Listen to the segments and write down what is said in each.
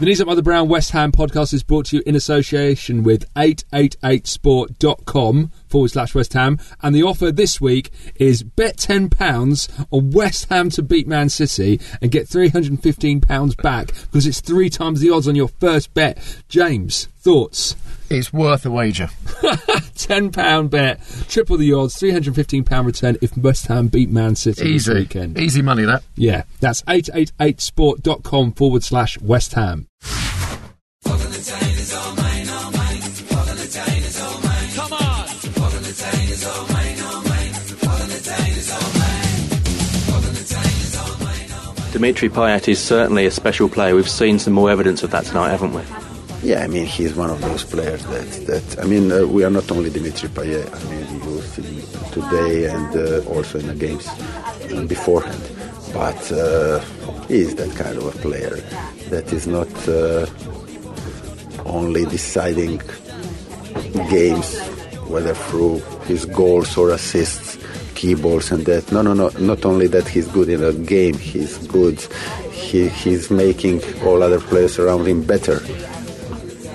The Knees Up Mother Brown West Ham podcast is brought to you in association with 888sport.com forward slash West Ham. And the offer this week is bet £10 on West Ham to beat Man City and get £315 back because it's three times the odds on your first bet. James, thoughts? It's worth a wager. £10 bet, triple the odds, £315 return if West Ham beat Man City Easy. this weekend. Easy money, that. Yeah, that's 888sport.com forward slash West Ham. Dimitri Payet is certainly a special player. We've seen some more evidence of that tonight, haven't we? Yeah, I mean he's one of those players that that I mean uh, we are not only Dimitri Payet. I mean he was today and uh, also in the games beforehand, but uh, he is that kind of a player that is not uh, only deciding games whether through his goals or assists, key balls and that. No, no, no. Not only that he's good in a game, he's good. He, he's making all other players around him better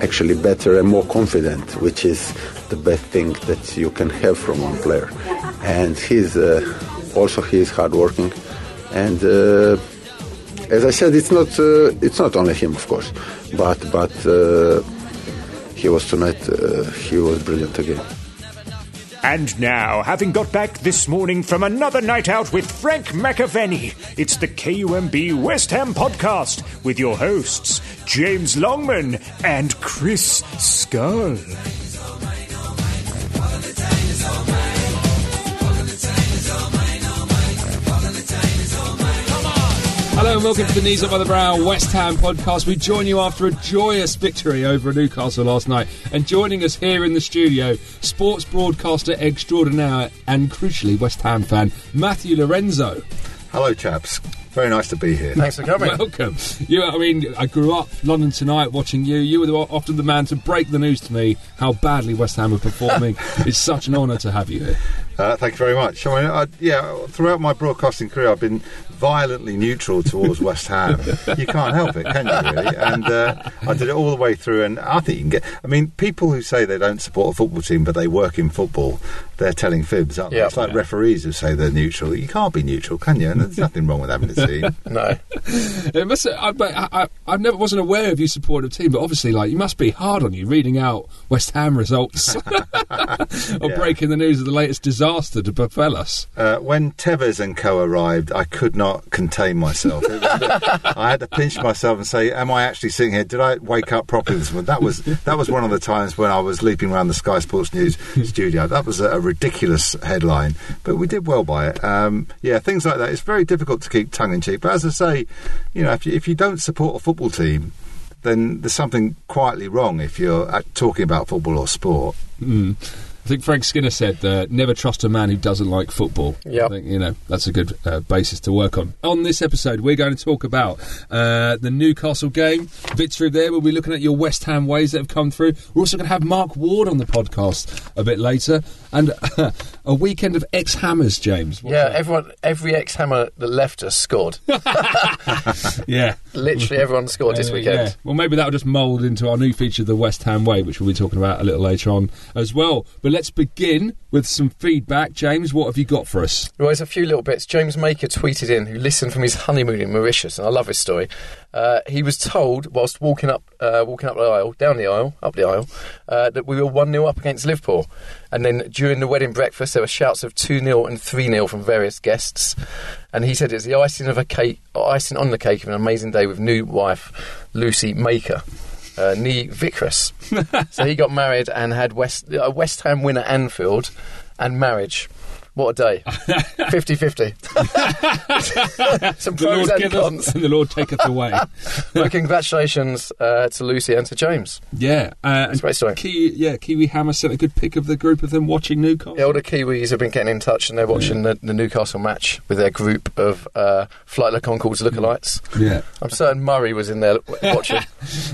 actually better and more confident, which is the best thing that you can have from one player. And he's uh, also he's hardworking, and uh, as I said, it's not uh, it's not only him, of course, but but uh, he was tonight. Uh, he was brilliant again. And now, having got back this morning from another night out with Frank McAvennie, it's the KUMB West Ham podcast with your hosts, James Longman and Chris Skull. Hello and welcome to the Knees Up by the Brow West Ham podcast. We join you after a joyous victory over Newcastle last night. And joining us here in the studio, sports broadcaster extraordinaire and crucially West Ham fan, Matthew Lorenzo. Hello, chaps. Very nice to be here. Thanks for coming. Welcome. You, I mean, I grew up London tonight watching you. You were the, often the man to break the news to me how badly West Ham are performing. it's such an honour to have you here. Uh, thank you very much. I mean, I, yeah, throughout my broadcasting career, I've been violently neutral towards West Ham. You can't help it, can you? Really? And uh, I did it all the way through. And I think you can get. I mean, people who say they don't support a football team but they work in football, they're telling fibs. Aren't they? It's like referees who say they're neutral. You can't be neutral, can you? And there's nothing wrong with having a team. No. It must. I, but I, I, I never wasn't aware of you supporting a team, but obviously, like you must be hard on you reading out West Ham results or Yeah. breaking the news of the latest disaster to befell us. Uh, when Tevez and co arrived, I could not contain myself. It was bit- I had to pinch myself and say, "Am I actually sitting here? Did I wake up properly this morning?" That was that was one of the times when I was leaping around the Sky Sports News studio. That was a, a ridiculous headline, but we did well by it. Um, yeah, things like that. It's very difficult to keep tongue in cheek. But as I say, you know, if you, if you don't support a football team. Then there's something quietly wrong if you're uh, talking about football or sport. I think Frank Skinner said, uh, "Never trust a man who doesn't like football." Yeah, I think you know that's a good uh, basis to work on. On this episode, we're going to talk about uh, the Newcastle game, victory there. We'll be looking at your West Ham ways that have come through. We're also going to have Mark Ward on the podcast a bit later, and a weekend of ex-hammers, James. What's Yeah, that? everyone, every ex-hammer that left us scored. yeah. Literally everyone scored this weekend. yeah. Well, maybe that'll just mould into our new feature, the West Ham Way, which we'll be talking about a little later on as well. But let's begin with some feedback. James, what have you got for us? Well, there's a few little bits. James Maker tweeted in, who listened from his honeymoon in Mauritius, and I love his story. Uh, he was told whilst walking up, uh, walking up the aisle, down the aisle, up the aisle, uh, that we were one 0 up against Liverpool. And then during the wedding breakfast, there were shouts of two 0 and three 0 from various guests. And he said it's the icing of a cake, icing on the cake of an amazing day with new wife Lucy Maker. Uh, Nee Vickers. so he got married and had West a West Ham win at Anfield and marriage. What a day. 50 50. Some The pros Lord and giveth cons. and the Lord taketh away. well, congratulations uh, to Lucy and to James. Yeah, uh, It's a great story. Ki- yeah, Kiwi Hammer sent a good pic of the group of them watching Newcastle. The older Kiwis have been getting in touch and they're watching the, the Newcastle match with their group of uh, Flight of the Conchords lookalikes. Yeah, I'm certain Murray was in there watching.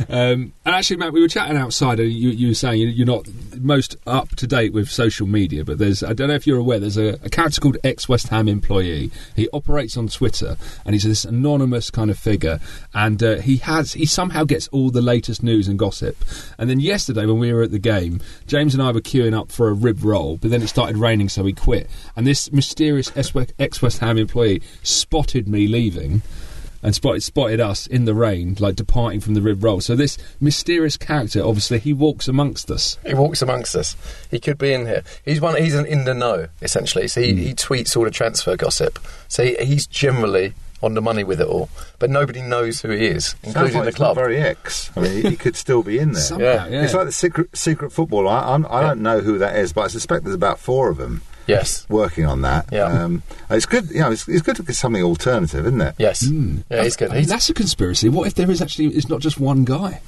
um, and actually, Matt, we were chatting outside, and you, you were saying you- you're not most up to date with social media, but there's I don't know if you're aware there's a a, character called ex West Ham employee. He operates on Twitter, and he's this anonymous kind of figure. And uh, he has he somehow gets all the latest news and gossip. And then yesterday, when we were at the game, James and I were queuing up for a rib roll, but then it started raining, so we quit. And this mysterious ex West Ham employee spotted me leaving and spotted spotted us in the rain, like departing from the rib roll. So this mysterious character, obviously, he walks amongst us. He walks amongst us. He could be in here. He's one. He's an in the know essentially. So he, Hmm. he tweets all the transfer gossip. So he, he's generally on the money with it all. But nobody knows who he is, Sounds including like the club. very ex. I mean, he could still be in there. Somehow, Yeah. yeah. It's like the secret secret football. I, I'm, I don't know who that is, but I suspect there's about four of them yes. working on that. Yeah. Um, it's good. You know, it's, it's good to get something alternative, isn't it? Yes. Hmm. Yeah, he's good. I mean, that's a conspiracy. What if there is actually? It's not just one guy.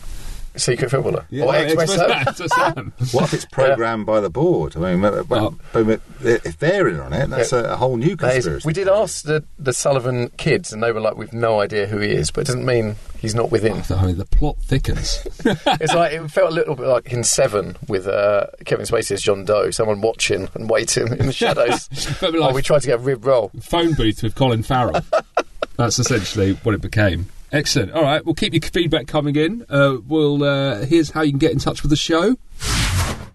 A secret footballer. Yeah, or no, ex-West Ham. ex-West Ham. What if it's programmed by the board? I mean, but, but, Oh. if they're in on it, that's Yeah. a, a whole new That is- conspiracy. we did ask the, the Sullivan kids, and they were like, "We've no idea who he is," but it doesn't mean he's not within. I mean, the plot thickens. it's like it felt a little bit like in Seven with uh, Kevin Spacey as John Doe, someone watching and waiting in the shadows. But oh, like- we tried to get a rib roll. phone booth with Colin Farrell. That's essentially what it became. Excellent. All right, we'll keep your feedback coming in. Uh, we'll uh, here's how you can get in touch with the show.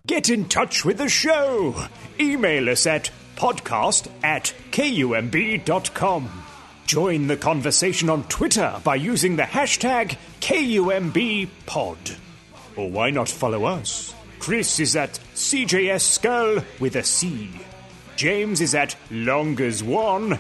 Get in touch with the show. Email us at podcast at kumb.com. Join the conversation on Twitter by using the hashtag KUMBPod. Or why not follow us? Chris is at CJS Skull with a C. James is at Longers1.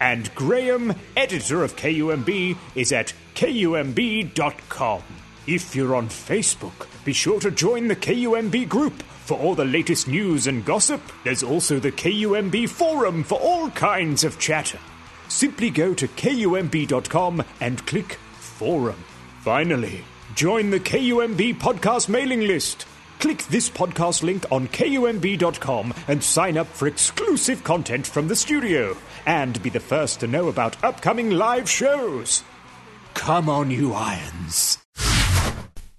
And Graham, editor of KUMB, is at kumb.com. If you're on Facebook, be sure to join the KUMB group for all the latest news and gossip. There's also the KUMB forum for all kinds of chatter. Simply go to kumb.com and click Forum. Finally, join the KUMB podcast mailing list. Click this podcast link on kumb.com and sign up for exclusive content from the studio and be the first to know about upcoming live shows. Come on, you irons.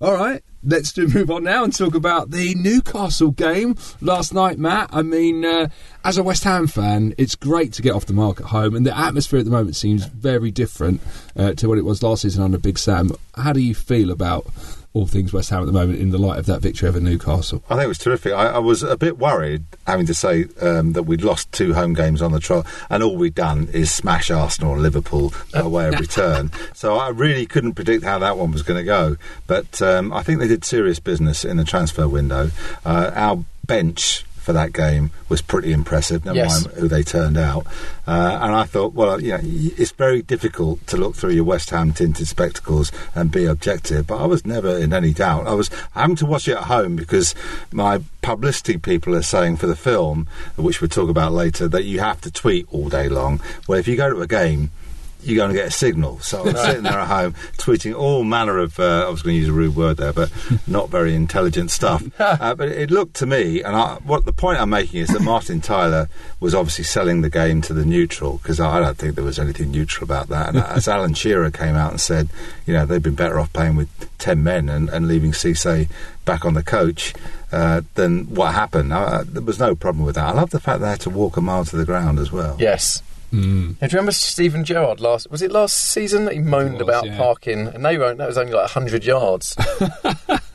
All right, let's do move on now and talk about the Newcastle game last night, Matt. I mean, uh, as a West Ham fan, it's great to get off the mark at home, and the atmosphere at the moment seems very different uh, to what it was last season under Big Sam. How do you feel about all things West Ham at the moment in the light of that victory over Newcastle? I think it was terrific. I, I was a bit worried having to say um, that we'd lost two home games on the trot, and all we'd done is smash Arsenal and Liverpool by way of return. So I really couldn't predict how that one was going to go. But um, I think they did serious business in the transfer window. Uh, our bench for that game was pretty impressive. Never Yes. mind who they turned out. Uh, and I thought, well, you know, it's very difficult to look through your West Ham tinted spectacles and be objective. But I was never in any doubt. I was having to watch it at home because my publicity people are saying for the film, which we'll talk about later, that you have to tweet all day long. Well, if you go to a game, you're going to get a signal. So I'm sitting there at home tweeting all manner of, uh, I was going to use a rude word there, but not very intelligent stuff. Uh, but it looked to me, and I, what the point I'm making is that Martin Tyler was obviously selling the game to the neutral because I don't think there was anything neutral about that. And as Alan Shearer came out and said, you know, they've been better off playing with 10 men and, and leaving Cisse back on the coach. Uh, then what happened? Uh, there was no problem with that. I love the fact they had to walk a mile to the ground as well. Yes. Mm. Now, do you remember Steven Gerrard last? Was it last season that he moaned was, about yeah. parking? And they won't. That was only like hundred yards.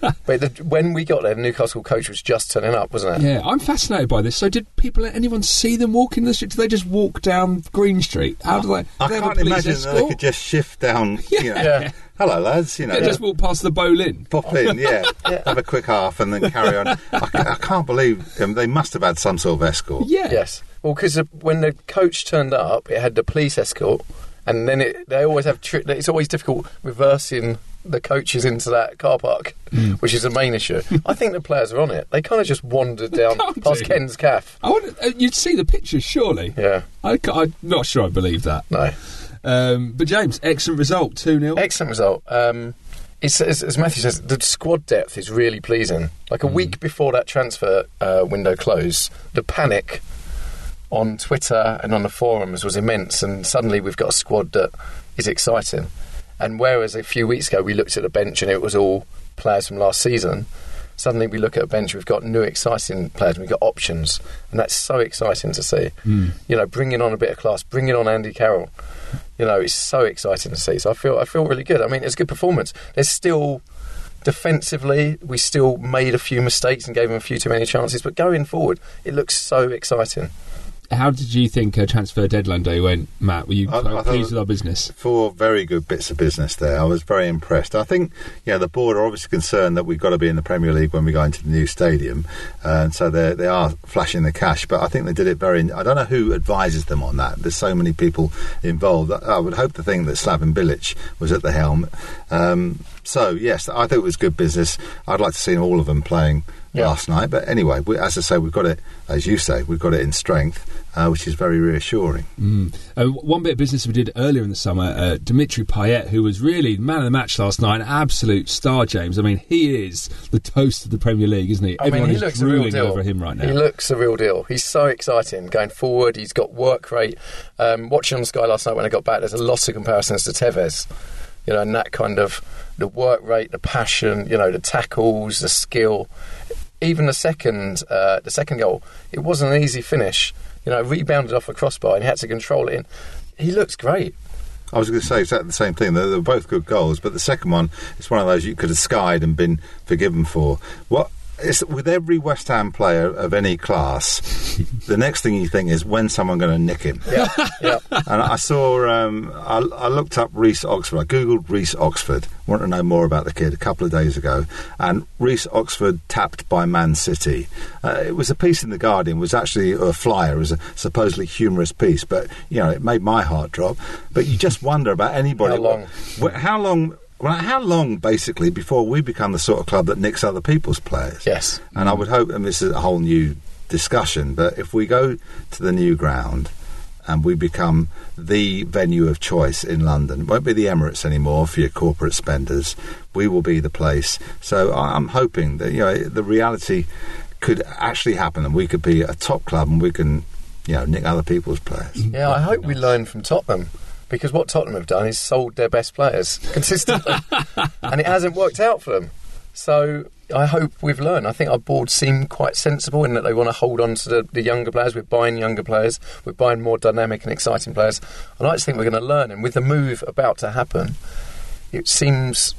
but the, when we got there, the Newcastle coach was just turning up, wasn't it? Yeah, I'm fascinated by this. So, did people, anyone see them walk in the street? Did they just walk down Green Street? How do they? do I they can't police imagine that they could just shift down. You know, Yeah. Hello, lads. You know, They just walk past the Boleyn. pop in, yeah, have a quick half, and then carry on. I, I can't believe um, they must have had some sort of escort. Yeah. Yes. Well, because when the coach turned up, it had the police escort, and then it, they always have. Tri- it's always difficult reversing the coaches into that car park, which is the main issue. I think the players are on it. They kind of just wandered down past do. Ken's calf. I want, uh, you'd see the pictures, surely. Yeah. I, am not sure I believe that. No. Um, but James, excellent result, 2 0. Excellent result. Um, it's, as, as Matthew says, the squad depth is really pleasing. Like a week before that transfer uh, window closed, the panic on Twitter and on the forums was immense, and suddenly we've got a squad that is exciting. And whereas a few weeks ago we looked at the bench and it was all players from last season, suddenly we look at a bench, we've got new exciting players, we've got options, and that's so exciting to see. Hmm. You know, bringing on a bit of class, bringing on Andy Carroll. You know, it's so exciting to see. So I feel I feel really good. I mean, it's a good performance. There's still defensively, we still made a few mistakes and gave them a few too many chances, but going forward, it looks so exciting. How did you think uh, transfer deadline day went, Matt? Were you I- I pleased with our business? Four very good bits of business there. I was very impressed. I think, you know, the board are obviously concerned that we've got to be in the Premier League when we go into the new stadium, and so they they are flashing the cash. But I think they did it very. I don't know who advises them on that. There's so many people involved. I I would hope the thing that Slaven Bilic was at the helm. Um, so yes, I think it was good business. I'd like to see all of them playing Yeah. last night. But anyway, we, as I say, we've got it, as you say, we've got it in strength, uh, which is very reassuring. Mm. Uh, one bit of business we did earlier in the summer, uh, Dimitri Payet, who was really the man of the match last night, an absolute star, James. I mean, he is the toast of the Premier League, isn't he? I mean, Everyone he is looks a real deal. over him right now. He looks a real deal. He's so exciting going forward. He's got work rate. Um, watching on Sky last night when I got back, there's a lot of comparisons to Tevez. You know, and that kind of the work rate, the passion, you know, the tackles, the skill. Even the second, uh, the second goal, it wasn't an easy finish. You know, rebounded off a crossbar and he had to control it in. He looks great. I was going to say exactly the same thing. They were both good goals, but the second one is one of those you could have skied and been forgiven for. What? It's, with every West Ham player of any class, the next thing you think is when someone going to nick him. Yeah, yeah. And I saw, um, I, I looked up Reece Oxford. I googled Reece Oxford. Wanted to know more about the kid a couple of days ago. And Reece Oxford tapped by Man City. Uh, it was a piece in the Guardian. It was actually a flyer. It was a supposedly humorous piece, but you know it made my heart drop. But you just wonder about anybody. How long? How long? Well, how long, basically, before we become the sort of club that nicks other people's players? Yes. And I would hope, and this is a whole new discussion, but if we go to the new ground and we become the venue of choice in London, it won't be the Emirates anymore for your corporate spenders. We will be the place. So I'm hoping that you know the reality could actually happen, and we could be a top club, and we can, you know, nick other people's players. Yeah, I hope we learn from Tottenham because what Tottenham have done is sold their best players consistently, and it hasn't worked out for them. So I hope we've learned. I think our board seem quite sensible in that they want to hold on to the, the younger players. We're buying younger players. We're buying more dynamic and exciting players. And I like to think we're going to learn. And with the move about to happen, it seems.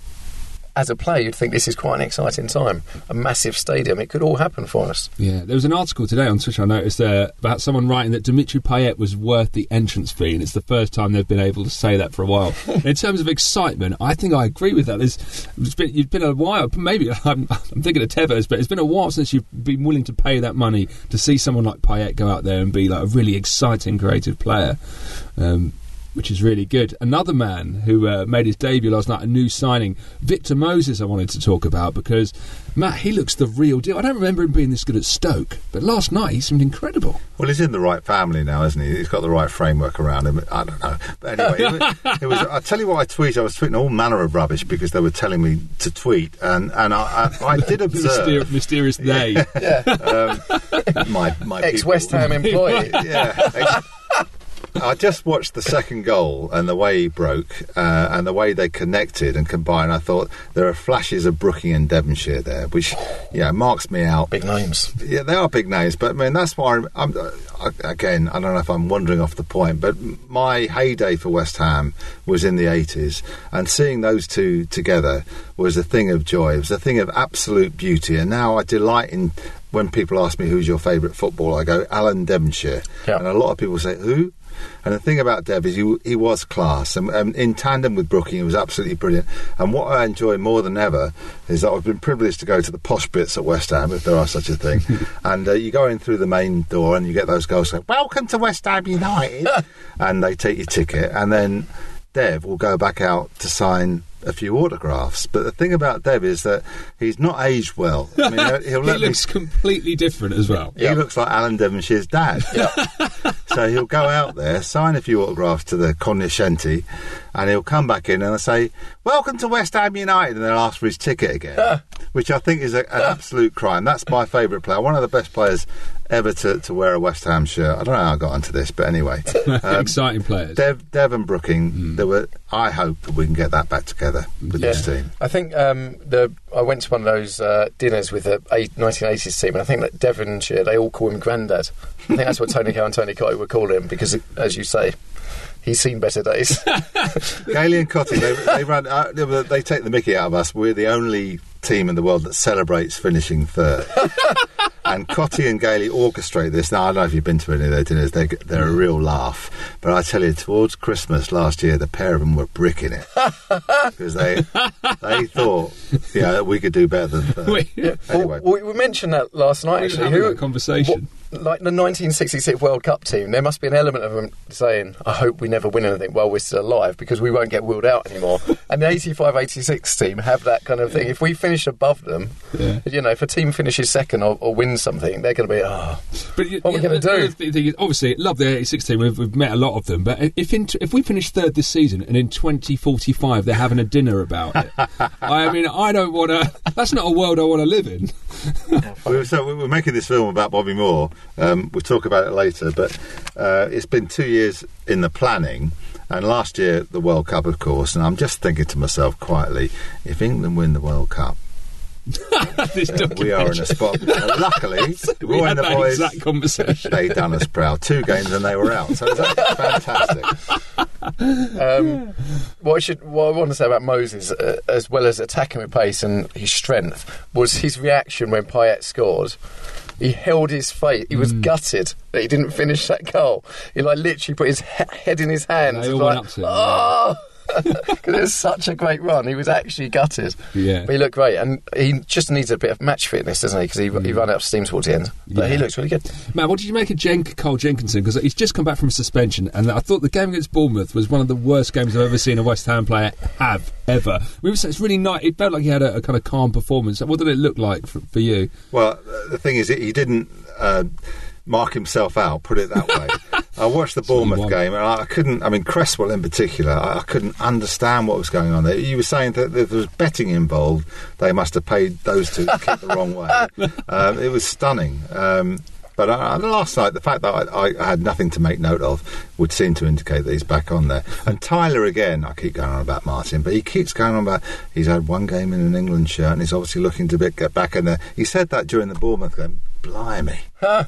As a player, you'd think this is quite an exciting time. A massive stadium. It could all happen for us. Yeah, there was an article today on Twitter I noticed uh, about someone writing that Dimitri Payet was worth the entrance fee, and it's the first time they've been able to say that for a while. in terms of excitement, I think I agree with that. There's, it's been, you've been a while, maybe I'm, I'm thinking of Tevez, but it's been a while since you've been willing to pay that money to see someone like Payet go out there and be like a really exciting, creative player. Um, which is really good. Another man who uh, made his debut last night, a new signing, Victor Moses, I wanted to talk about because, Matt, he looks the real deal. I don't remember him being this good at Stoke, but last night he seemed incredible. Well, he's in the right family now, isn't he? He's got the right framework around him. I don't know. But anyway, it was, it was I tell you what I tweeted. I was tweeting all manner of rubbish because they were telling me to tweet, and, and I, I, I did observe. Myster- mysterious they. um, my my ex West Ham employee. yeah. I just watched the second goal and the way he broke uh, and the way they connected and combined. I thought there are flashes of Brooking and Devonshire there, which yeah marks me out. Big names. Yeah, they are big names, but I mean that's why I'm, I'm again. I don't know if I'm wandering off the point, but my heyday for West Ham was in the 80s, and seeing those two together was a thing of joy. It was a thing of absolute beauty, and now I delight in. When people ask me who's your favourite footballer, I go Alan Devonshire, Yeah. and a lot of people say who. And the thing about Dev is he, he was class, and, and in tandem with Brooking, he was absolutely brilliant. And what I enjoy more than ever is that I've been privileged to go to the posh bits at West Ham, if there are such a thing. and uh, you go in through the main door, and you get those girls saying, "Welcome to West Ham United," and they take your ticket, and then Dev will go back out to sign a few autographs. But the thing about Dev is that he's not aged well. I mean, he'll- he'll he let me looks completely different as well. he looks like Alan Devonshire's dad. So he'll go out there, sign a few autographs to the cognoscenti, and he'll come back in and they'll say, Welcome to West Ham United, and they'll ask for his ticket again. which I think is a, an absolute crime. That's my favourite player, one of the best players ever to, to wear a West Ham shirt. I don't know how I got onto this, but anyway. Um, Exciting players. Dev, Dev and Brooking, there were. I hope that we can get that back together with this team. I think um, the I went to one of those uh, dinners with the 1980s team, and I think that Devonshire they all call him Grandad. I think that's what Tony Cow and Tony Cottee would call him because, as you say, he's seen better days. Gailey and Cotty, they, they run. Uh, they take the Mickey out of us. We're the only team in the world that celebrates finishing third. and Cotty and Gailey orchestrate this. Now I don't know if you've been to any of their dinners. They, they're a real laugh. But I tell you, towards Christmas last year, the pair of them were bricking it because they they thought, yeah, we could do better than third. We- Anyway. well, we, we mentioned that last night. We Actually, having Who- that conversation. what- like the 1966 World Cup team, there must be an element of them saying, "I hope we never win anything while we're still alive because we won't get wheeled out anymore." and the 85-86 team have that kind of thing. If we finish above them, Yeah. you know, if a team finishes second or, or wins something, they're going to be, "Oh, But you- What are we gonna do? the thing is, obviously, love the 86 team. We've, we've met a lot of them. But if in, if we finish third this season and in 2045 they're having a dinner about it, I mean, I don't want to. That's not a world I want to live in. We were, so we were making this film about Bobby Moore. Um, we'll talk about it later, but uh, it's been two years in the planning. And last year, the World Cup, of course. And I'm just thinking to myself quietly if England win the World Cup, this we are in a spot. And luckily, we Roy had the that boys, exact conversation. they done us proud. Two games and they were out. So it's fantastic. Um, what I should, what I want to say about Moses, uh, as well as attacking with pace and his strength, was his reaction when Payet scored. He held his face. He Mm. was gutted that he didn't finish that goal. He like literally put his he- head in his hands. They all like, went up to him, "Oh!" Because it was such a great run. He was actually gutted. Yeah. But he looked great. And he just needs a bit of match fitness, doesn't he? Because he, he ran out of steam towards the end. But Yeah. he looks really good. Matt, what did you make of Jen- Carl Jenkinson? Because he's just come back from suspension, and I thought the game against Bournemouth was one of the worst games I've ever seen a West Ham player have ever. We were, saying it's really nice. It felt like he had a, a kind of calm performance. What did it look like for, for you? Well, uh, the thing is, he didn't uh, mark himself out. Put it that way. I watched the Bournemouth game, and I couldn't. I mean, Cresswell in particular, I, I couldn't understand what was going on there. You were saying that if there was betting involved, they must have paid those two to kick the wrong way. Um, it was stunning. Um, but uh, last night, the fact that I, I had nothing to make note of would seem to indicate that he's back on there. And Tyler, again, I keep going on about Martin, but he keeps going on about he's had one game in an England shirt and he's obviously looking to get back in there. He said that during the Bournemouth game. Blimey. How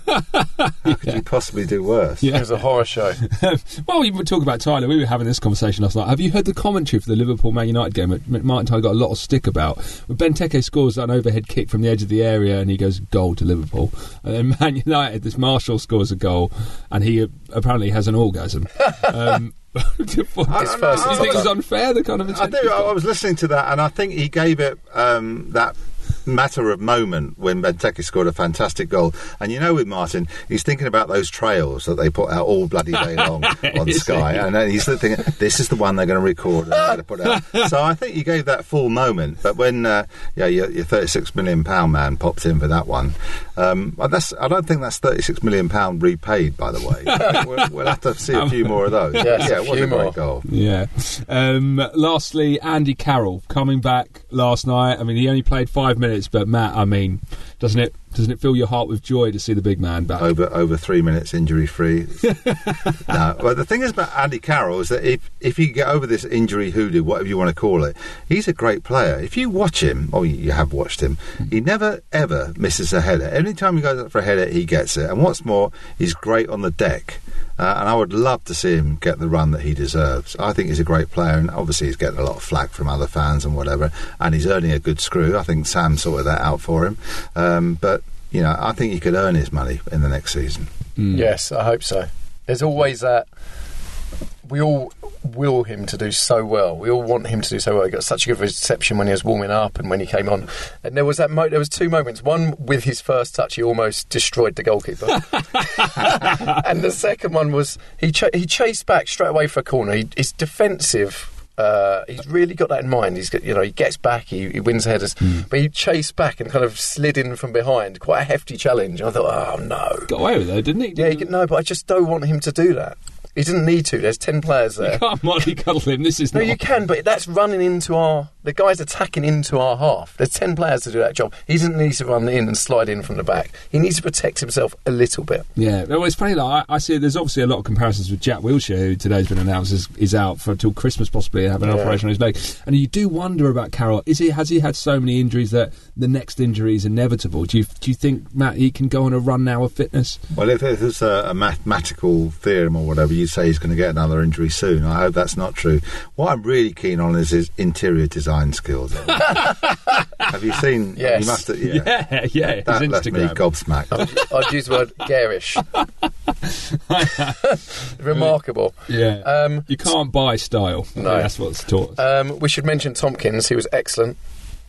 could you possibly do worse? Yeah. It was a horror show. well, we were talking about Tyler. We were having this conversation last night. Have you heard the commentary for the Liverpool Man United game? that Martin Tyler got a lot of stick about. When Benteke scores an overhead kick from the edge of the area and he goes goal to Liverpool. And then Man United, this Martial scores a goal and he uh, apparently has an orgasm. um, His do first you think it's unfair? The kind of I attention do. I. I was listening to that, and I think he gave it um, that matter of moment when Benteke scored a fantastic goal. And you know, with Martin, he's thinking about those trails that they put out all bloody day long on Sky, and he's thinking, "This is the one they're going to record and they're going to put out." So I think you gave that full moment. But when uh, yeah, your, your 36 million pound man popped in for that one, um, that's I don't think that's 36 million pound repaid. By the way, we'll, we'll have to see a few more of those. Yes, yeah, a it was few a great more. goal. Yeah. Um, lastly, Andy Carroll coming back last night. I mean, he only played five minutes, but Matt, I mean, doesn't it doesn't it fill your heart with joy to see the big man back? over over three minutes injury free. no, but the thing is about Andy Carroll is that if if you get over this injury hoodoo, whatever you want to call it, he's a great player. If you watch him, or you have watched him, he never ever misses a header. Every time he goes up for a header, he gets it. And what's more, he's great on the deck. Uh, and I would love to see him get the run that he deserves. I think he's a great player, and obviously he's getting a lot of flack from other fans and whatever. And he's earning a good screw. I think Sam sorted that out for him. Um, but you know, I think he could earn his money in the next season. Mm. Yes, I hope so. There's always that. We all will him to do so well. We all want him to do so well. He got such a good reception when he was warming up and when he came on. And there was that. Mo- there was two moments. One with his first touch, he almost destroyed the goalkeeper. and the second one was he ch- he chased back straight away for a corner. He, he's defensive. Uh, he's really got that in mind. He's got, you know he gets back, he, he wins headers, but he chased back and kind of slid in from behind. Quite a hefty challenge. I thought, oh no, Got away with it, didn't he? yeah, he no, but I just don't want him to do that. He didn't need to. There's ten players there. You there. can't mollycoddle him. This is No, not. you can, but that's running into our The guy's attacking into our half. There's 10 players to do that job. He doesn't need to run in and slide in from the back. He needs to protect himself a little bit. Yeah, well, it's funny. Like I, I see, there's obviously a lot of comparisons with Jack Wilshere, who today's been announced is, is out for until Christmas, possibly and having an Yeah. operation on his leg. And you do wonder about Carroll. Is he has he had so many injuries that the next injury is inevitable? Do you do you think Matt he can go on a run now of fitness? Well, if it was a, a mathematical theorem or whatever, you'd say he's going to get another injury soon. I hope that's not true. What I'm really keen on is his interior design skills. have you seen? Yes. You must have, yeah. Yeah, yeah. his That left me gobsmacked. I'd use the word garish. Remarkable. Yeah, Um, you can't buy style. No. that's what's taught. Um, we should mention Tomkins, who was excellent.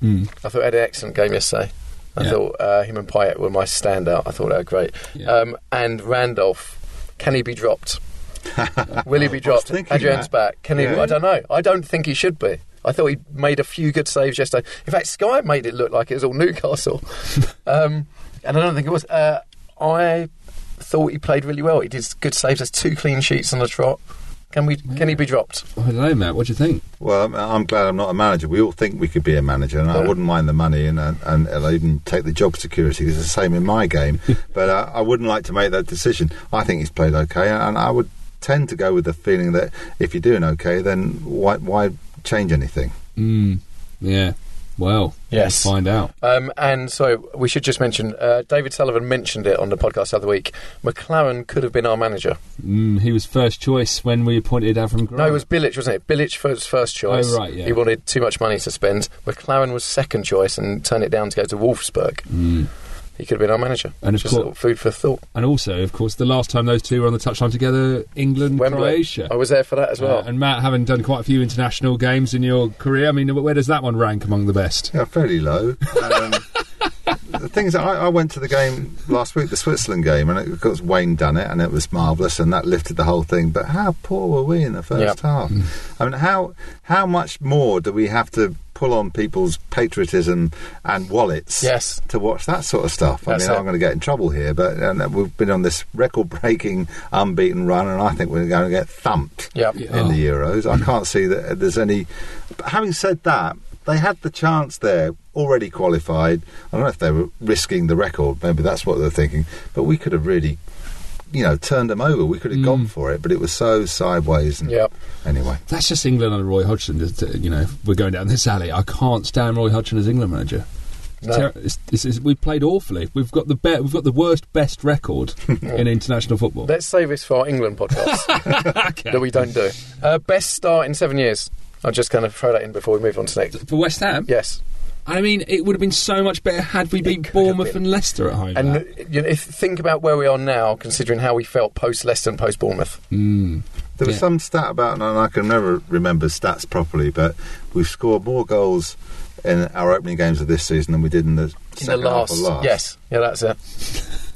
Mm. I thought he had an excellent game yesterday. I Yeah. thought uh, him and Payet were my standout. I thought they were great. Yeah. Um, and Randolph, can he be dropped? Will he be dropped? Adrian's that. back. Can he? I don't know. I don't think he should be. I thought he made a few good saves yesterday. In fact, Sky made it look like it was all Newcastle, um, and I don't think it was. Uh, I thought he played really well. He did good saves. There's two clean sheets on the trot. Can we? Can he be dropped? I don't know, Matt. What do you think? Well, I'm, I'm glad I'm not a manager. We all think we could be a manager, and I wouldn't mind the money, and and, and I'll even take the job security. It's the same in my game, but uh, I wouldn't like to make that decision. I think he's played okay, and I would tend to go with the feeling that if you're doing okay, then why why change anything? Mm, yeah. Well, Yes. we'll find out. Um, and so we should just mention uh, David Sullivan mentioned it on the podcast the other week. McClaren could have been our manager. Mm, he was first choice when we appointed Avram Grant. No, it was Bilic, wasn't it? Bilic was first choice. Oh, right, yeah. He wanted too much money to spend. McClaren was second choice and turned it down to go to Wolfsburg. Mm. He could have been our manager. And of just course- little food for thought. And also, of course, the last time those two were on the touchline together, England, Wembley. Croatia. I was there for that as well. Uh, and Matt, having done quite a few international games in your career, I mean, where does that one rank among the best? Yeah, fairly low. Um, the thing is, I, I went to the game last week, the Switzerland game, and it, of course Wayne done it, and it was marvellous, and that lifted the whole thing. But how poor were we in the first Yeah. half? I mean, how how much more do we have to pull on people's patriotism and wallets Yes. to watch that sort of stuff? I That's mean, it. I'm going to get in trouble here, but and we've been on this record-breaking, unbeaten run, and I think we're going to get thumped Yep. Yeah. in the oh. Euros. I can't see that there's any. But having said that, they had the chance there, already qualified. I don't know if they were risking the record. Maybe that's what they're thinking. But we could have really, you know, turned them over. We could have gone for it, but it was so sideways. And Yep. Anyway, That's just England under Roy Hodgson. just, uh, You know, we're going down this alley. I can't stand Roy Hodgson as England manager. No. ter- it's, it's, it's, we've played awfully. We've got the be- we've got the worst best record in international football. Let's save this for our England podcast Okay. that we don't do. Uh, best start in seven years. I'll just kind of throw that in before we move on to next. For West Ham, Yes. I mean, it would have been so much better had we beat Bournemouth and Leicester at home. And you know, if think about where we are now, considering how we felt post Leicester and post Bournemouth. Mm. there was Yeah. some stat about, and I can never remember stats properly, but we've scored more goals in our opening games of this season than we did in the In the second half last, of last. yes, yeah, that's it.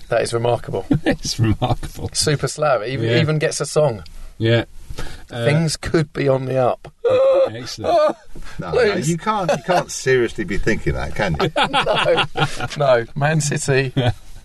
that is remarkable. it's remarkable. Super Slav. Even Yeah. even gets a song. Yeah. Uh, Things could be on the up. excellent. No, no, you can't. You can't seriously be thinking that, can you? no, no. Man City,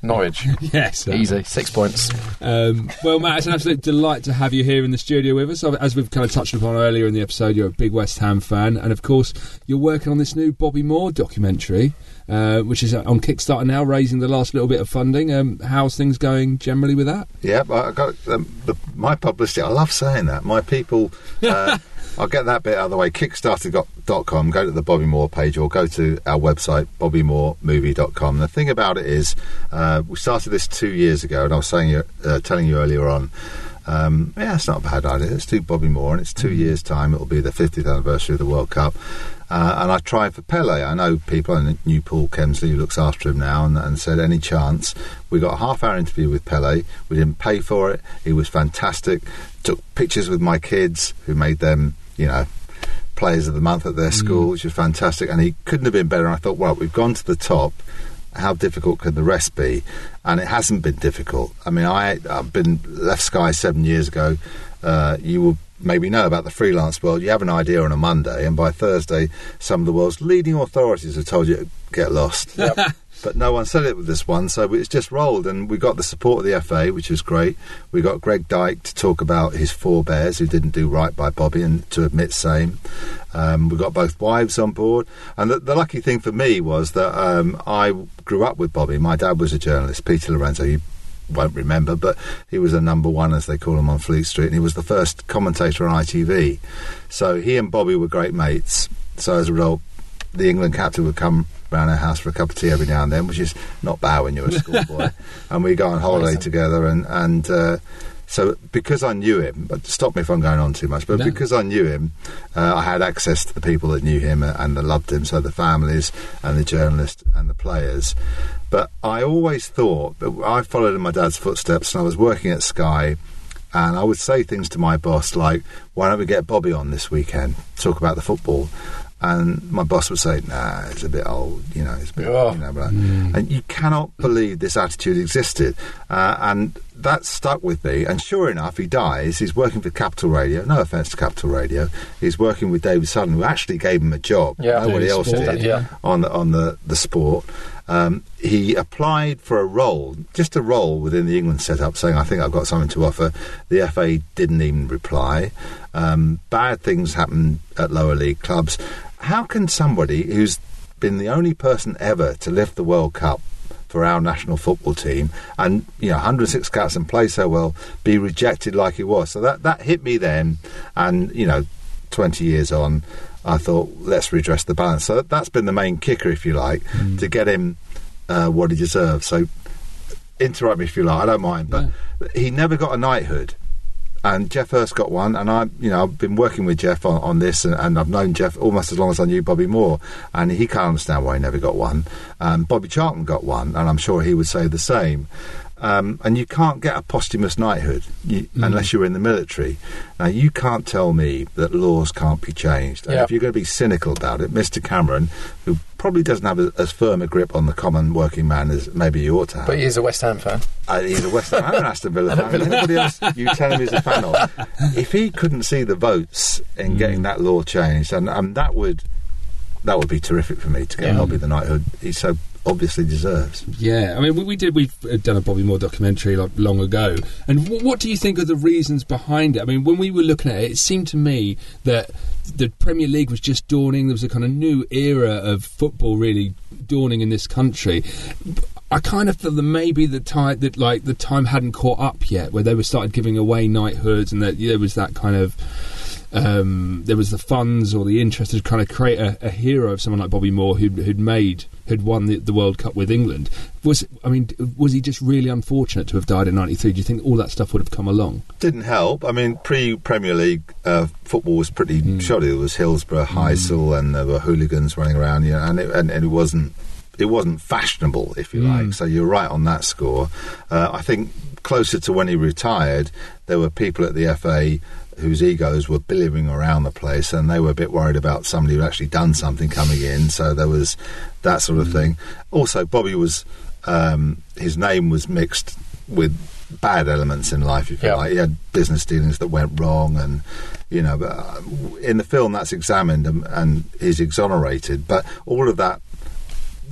Norwich. yes. Easy. Six points. Um, well, Matt, it's an absolute delight to have you here in the studio with us. As we've kind of touched upon earlier in the episode, you're a big West Ham fan, and of course, you're working on this new Bobby Moore documentary, uh, which is on Kickstarter now, raising the last little bit of funding. Um, how's things going generally with that? Yeah, I I got um, the, my publicity. I love saying that. My people. Uh, I'll get that bit out of the way. Kickstarter.com. Go to the Bobby Moore page or go to our website, BobbyMooreMovie.com. The thing about it is, uh, we started this two years ago, and I was saying, you- uh, telling you earlier on. Um, yeah, it's not a bad idea. Let's do Bobby Moore, and it's two years' time. It'll be the 50th anniversary of the World Cup. Uh, and I tried for Pele. I know people, I knew Paul Kemsley, who looks after him now, and, and said, any chance? We got a half hour interview with Pele. We didn't pay for it. He was fantastic. Took pictures with my kids, who made them, you know, players of the month at their school, which was fantastic. And he couldn't have been better. And I thought, well, we've gone to the top. How difficult can the rest be? And it hasn't been difficult. I mean, I, I've been left Sky seven years ago. Uh, you will maybe know about the freelance world, you have an idea on a Monday, and by Thursday, some of the world's leading authorities have told you to get lost. But no one said it with this one, so it's just rolled, and we got the support of the FA, which was great. We got Greg Dyke to talk about his forebears who didn't do right by Bobby and to admit same. Um, we got both wives on board, and the, the lucky thing for me was that um, I grew up with Bobby. My dad was a journalist, Peter Lorenzo. You won't remember, but he was a number one, as they call him, on Fleet Street, and he was the first commentator on ITV. So he and Bobby were great mates. So as a result, the England captain would come round our house for a cup of tea every now and then, which is not bad when you're a schoolboy. and we go on holiday together, and and uh, so because I knew him, but stop me if I'm going on too much. But No. because I knew him, uh, I had access to the people that knew him and that loved him. So the families and the journalists and the players. But I always thought that I followed in my dad's footsteps, and I was working at Sky. And I would say things to my boss like, "Why don't we get Bobby on this weekend? Talk about the football." And my boss would say, "Nah, it's a bit old, you know. It's a bit, Oh. you know." Blah. And you cannot believe this attitude existed, uh, and that stuck with me. And sure enough, he dies. He's working for Capital Radio. No offence to Capital Radio. He's working with David Sutton, who actually gave him a job. Yeah. nobody else Sport, did yeah. on the on the the sport. Um, he applied for a role, just a role within the England setup, saying, "I think I've got something to offer." The FA didn't even reply. Um, bad things happen at lower league clubs. How can somebody who's been the only person ever to lift the World Cup for our national football team and you know 106 caps and play so well be rejected like he was? So that that hit me then, and you know, 20 years on. I thought, let's redress the balance. So that's been the main kicker, if you like, to get him uh, what he deserves. So interrupt me if you like, I don't mind. But he never got a knighthood. And Geoff Hurst got one, and I, you know, I've been working with Geoff on, on this, and, and I've known Geoff almost as long as I knew Bobby Moore, and he can't understand why he never got one. Um, Bobby Charlton got one, and I'm sure he would say the same. Um, and you can't get a posthumous knighthood you, unless you're in the military. Now, you can't tell me that laws can't be changed. And Yeah. if you're going to be cynical about it, Mr. Cameron, who probably doesn't have a, as firm a grip on the common working man as maybe you ought to have. But he's a West Ham fan. Uh, he's a West Ham and an Aston Villa fan. and Anybody else you tell him he's a fan of? If he couldn't see the votes in getting that law changed, and um, that would that would be terrific for me to get Yeah. Bobby the knighthood. He so obviously deserves. Yeah, I mean, we, we did. We've uh, done a Bobby Moore documentary like long ago. And w- what do you think are the reasons behind it? I mean, when we were looking at it, it seemed to me that the Premier League was just dawning. There was a kind of new era of football really dawning in this country. I kind of feel that maybe the time that like the time hadn't caught up yet, where they were started giving away knighthoods, and that there was that kind of um, there was the funds or the interest to kind of create a, a hero of someone like Bobby Moore who'd, who'd made who'd won the, the World Cup with England. Was I mean, was he just really unfortunate to have died in '93? Do you think all that stuff would have come along? Didn't help. I mean, pre Premier League uh, football was pretty shoddy. There was Hillsborough, Heysel, and there were hooligans running around. You know, and it, and, and it wasn't it wasn't fashionable, if you like. So you're right on that score. Uh, I think closer to when he retired, there were people at the FA whose egos were billowing around the place, and they were a bit worried about somebody who actually done something coming in. So there was that sort of thing. Also, Bobby was um, his name was mixed with bad elements in life. If you like, he had business dealings that went wrong, and you know, but uh, in the film that's examined and, and he's exonerated. But all of that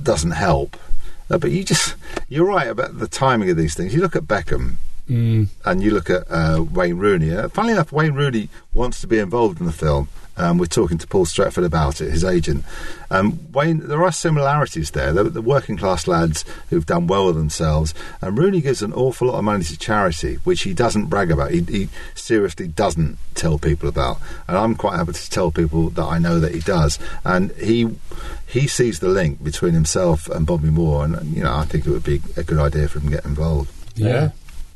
doesn't help. Uh, but you just you're right about the timing of these things. You look at Beckham and you look at uh, Wayne Rooney. Uh, funnily enough, Wayne Rooney wants to be involved in the film. Um, we're talking to Paul Stretford about it, his agent. Um, Wayne, there are similarities there. The, the working class lads who've done well with themselves, and Rooney gives an awful lot of money to charity, which he doesn't brag about. He, he seriously doesn't tell people about, and I'm quite happy to tell people that I know that he does. And he he sees the link between himself and Bobby Moore, and you know I think it would be a good idea for him to get involved. Yeah.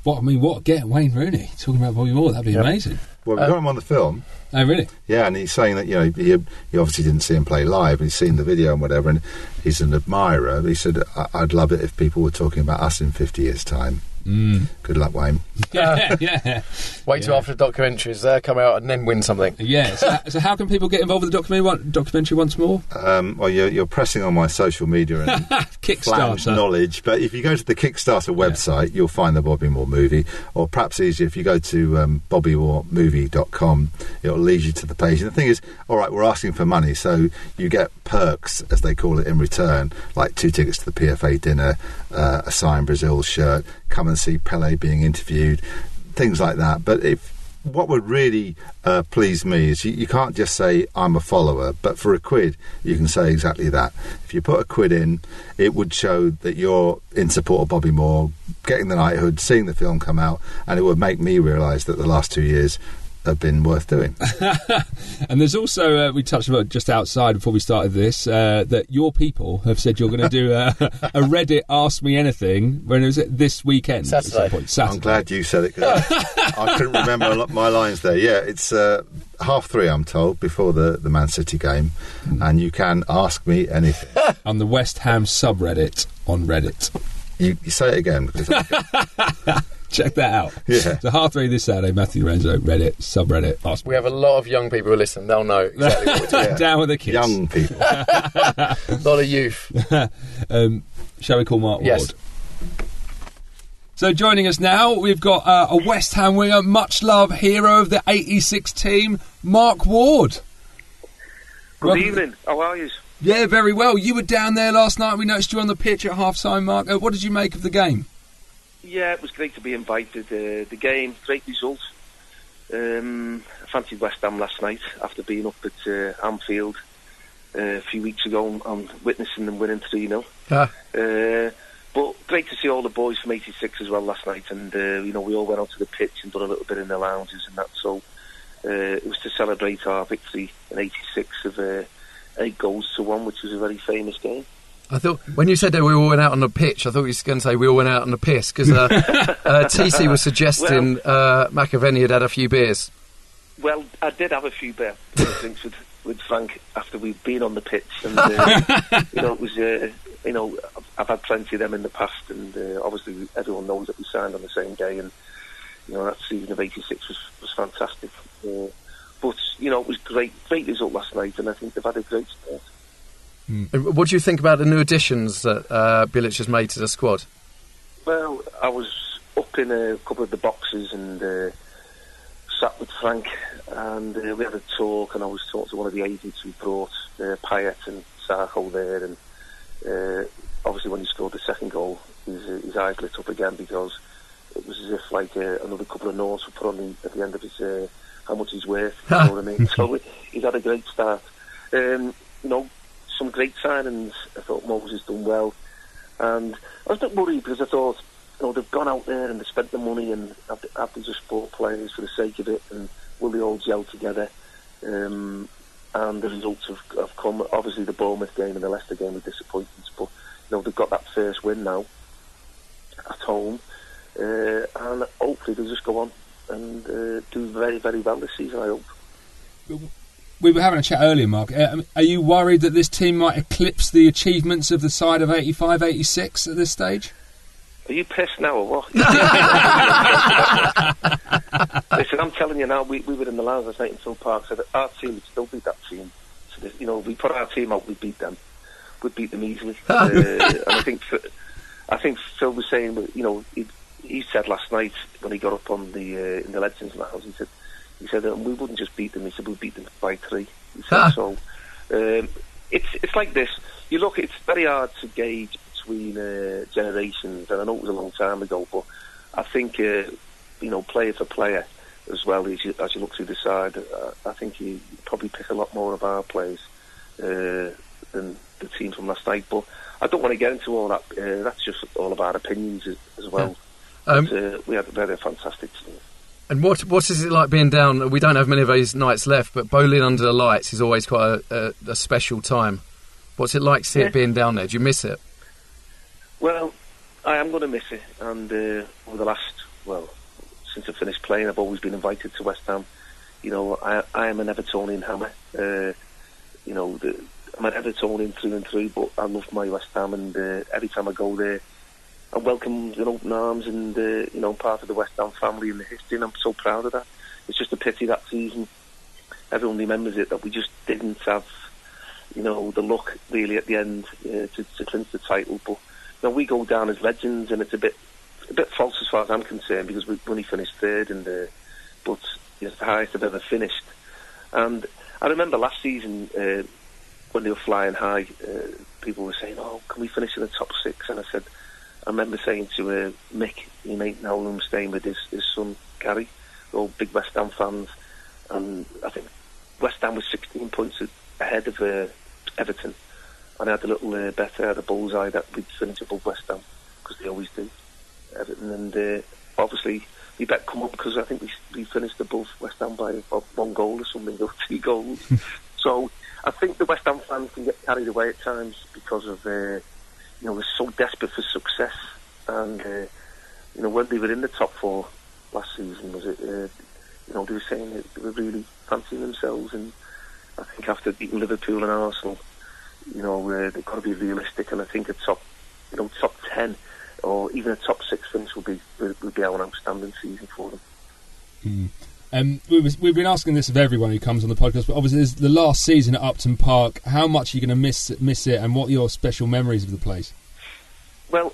What I mean, what get Wayne Rooney talking about Bobby Moore? That'd be Yeah. amazing. Well, uh, we've got him on the film. Oh, really? Yeah, and he's saying that you know he, he obviously didn't see him play live. He's seen the video and whatever, and he's an admirer. He said, "I- "I'd love it if people were talking about us in 50 years' time." Good luck, Wayne. yeah, yeah, Wait till after the documentaries uh, come out and then win something. yeah. So, so how can people get involved with the documentary? One, documentary once more? Um, well, you're, you're pressing on my social media and Kickstarter. knowledge, but if you go to the Kickstarter website, you'll find the Bobby Moore movie, or perhaps easier if you go to um, bobbymooremovie.com, it'll lead you to the page. And the thing is, all right, we're asking for money, so you get perks, as they call it, in return, like two tickets to the PFA dinner, uh, a signed Brazil shirt, come and see Pele being interviewed, things like that. But if what would really uh, please me is you, you can't just say I'm a follower, but for a quid you can say exactly that. If you put a quid in, it would show that you're in support of Bobby Moore, getting the knighthood, seeing the film come out, and it would make me realise that the last two years have been worth doing. And there's also uh, we touched about just outside before we started this uh, that your people have said you're going to do a, a Reddit Ask Me Anything. When is it this weekend? at some Saturday. point? Saturday. I'm glad you said it because I, I couldn't remember a lot- my lines there. Yeah, it's uh, half three, I'm told, before the, the Man City game, and you can ask me anything. on the West Ham subreddit on Reddit. You, you say it again because I, Check that out. Yeah. So half three this Saturday. Matthew Renzo Reddit subreddit. Ask We have a lot of young people who listen. They'll know exactly what we're doing. Down with the kids. young people. A lot of youth. Um, shall we call Mark Yes. Ward? So joining us now, we've got uh, a West Ham winger, much loved hero of the '86 team, Mark Ward. Good Welcome- evening. How are you? Yeah, very well. You were down there last night. We noticed you on the pitch at half time, Mark. Uh, what did you make of the game? Yeah, it was great to be invited. Uh, the game, great result. Um, I fancied West Ham last night after being up at uh, Anfield uh, a few weeks ago and, and witnessing them winning 3 0. Ah. Uh, but great to see all the boys from 86 as well last night. And, uh, you know, we all went onto the pitch and done a little bit in the lounges and that. So uh, it was to celebrate our victory in 86 of uh, eight goals to one, which was a very famous game. I thought when you said that we all went out on the pitch, I thought you were going to say we all went out on the piss because uh, uh, TC was suggesting uh, McAvennie had had a few beers. Well, I did have a few beer drinks with, with Frank after we'd been on the pitch, and uh, you know it was uh, you know I've, I've had plenty of them in the past, and uh, obviously everyone knows that we signed on the same day, and you know that season of '86 was was fantastic. Uh, but you know it was great, great result last night, and I think they've had a great start. And What do you think about the new additions that uh, Bilic has made to the squad? Well, I was up in a couple of the boxes and uh, sat with Frank, and uh, we had a talk, and I was talking to one of the agents we brought, uh, Payet and Sakho there, and uh, obviously when he scored the second goal, his, his eyes lit up again because it was as if like uh, another couple of notes were put on the, at the end of his uh, how much he's worth. You know what I mean? So he's had a great start. Um, you know, some great signings. I thought Moses has done well. And I was a bit worried because I thought, you know, they've gone out there and they spent the money and have have just bought players for the sake of it and will they all gel together? Um, and the results have, have come. Obviously, the Bournemouth game and the Leicester game were disappointments, but you know they've got that first win now at home, uh, and hopefully they'll just go on and uh, do very, very well this season. I hope. We were having a chat earlier, Mark. Uh, are you worried that this team might eclipse the achievements of the side of 85 86 at this stage? Are you pissed now or what? Listen, I'm telling you now, we, we were in the last night in Phil Parkes, so our team would still beat that team. So that, you know, we put our team out, we beat them. We'd beat them easily. uh, and I think, I think Phil was saying, that, you know, he, he said last night when he got up on the uh, in the Legends Lounge, he said, he said we wouldn't just beat them. He said we'd beat them by three. He said, Ah. so um, it's it's like this. You look, it's very hard to gauge between uh, generations, and I know it was a long time ago, but I think uh, you know, player for player as well as you, as you look through the side, uh, I think you probably pick a lot more of our players uh, than the team from last night. But I don't want to get into all that. Uh, that's just all of our opinions as, as well. Um, but, uh, we had a very fantastic team. And what what is it like being down? We don't have many of those nights left, but Boleyn under the lights is always quite a, a, a special time. What's it like to see Yeah. it being down there? Do you miss it? Well, I am going to miss it, and uh, over the last, well, since I finished playing, I've always been invited to West Ham. You know, I, I am an Evertonian hammer. Uh, you know, the, I'm an Evertonian through and through, but I love my West Ham, and uh, every time I go there, and welcomed in open arms and uh, you know part of the West Ham family and the history, and I'm so proud of that. It's just a pity that season everyone remembers it that we just didn't have you know the luck really at the end uh, to, to clinch the title, but you we go down as legends, and it's a bit a bit false as far as I'm concerned because we only finished third, and the but it's the highest I've ever finished. And I remember last season uh, when they were flying high, uh, people were saying, "Oh, can we finish in the top six? And I said, I remember saying to uh, Mick, your mate now, staying with his, his son Gary, all big West Ham fans, and I think West Ham was 16 points ahead of uh, Everton, and I had a little uh, bet, I had a bullseye that we'd finish above West Ham because they always do. Everton, and uh, obviously we bet come up because I think we we finished above West Ham by one goal or something, or two goals. so I think the West Ham fans can get carried away at times because of uh, you know they're so desperate for success, and uh, you know when they were in the top four last season, was it? Uh, you know they were saying that they were really fancying themselves, and I think after beating Liverpool and Arsenal, you know uh, they've got to be realistic, and I think a top, you know, top ten or even a top six finish would be would be an outstanding season for them. Mm. Um, we was, we've been asking this of everyone who comes on the podcast, but obviously the last season at Upton Park. How much are you going to miss miss it, and what are your special memories of the place? Well,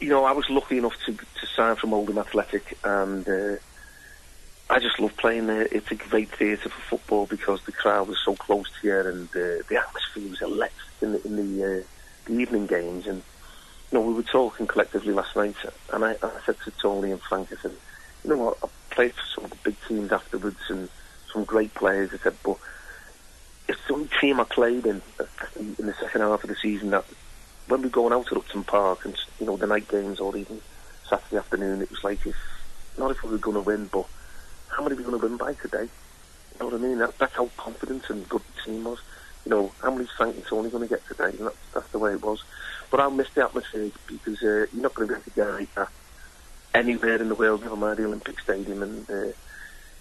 you know, I was lucky enough to to sign from Oldham Athletic, and uh, I just love playing there. It's a great theatre for football because the crowd was so close to you, and uh, the atmosphere was electric in the, in the, uh, the evening games. And you know, we were talking collectively last night, and I, I said to Tony and Frank, I said, you know what, I played for some the big teams afterwards and some great players. I said, but it's the only team I played in in the second half of the season that when we were going out to Upton Park and you know the night games or even Saturday afternoon, it was like if not if we were going to win, but how many are we going to win by today? You know what I mean? That, that's how confident and good the team was. You know, how many and Tony going to get today? And that's, that's the way it was. But I'll miss the atmosphere because uh, you're not going to get like that anywhere in the world, never mind the Olympic Stadium. And, uh,